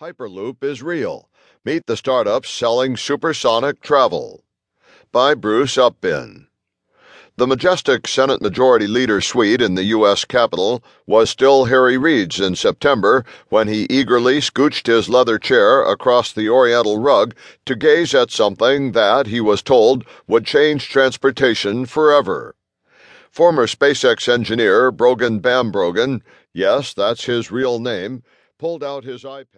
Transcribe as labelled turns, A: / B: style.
A: Hyperloop is real. Meet the startups selling supersonic travel. By Bruce Upbin. The majestic Senate Majority Leader suite in the U.S. Capitol was still Harry Reid's in September when he eagerly scooched his leather chair across the oriental rug to gaze at something that, he was told, would change transportation forever. Former SpaceX engineer Brogan Bambrogan, yes, that's his real name, pulled out his iPad.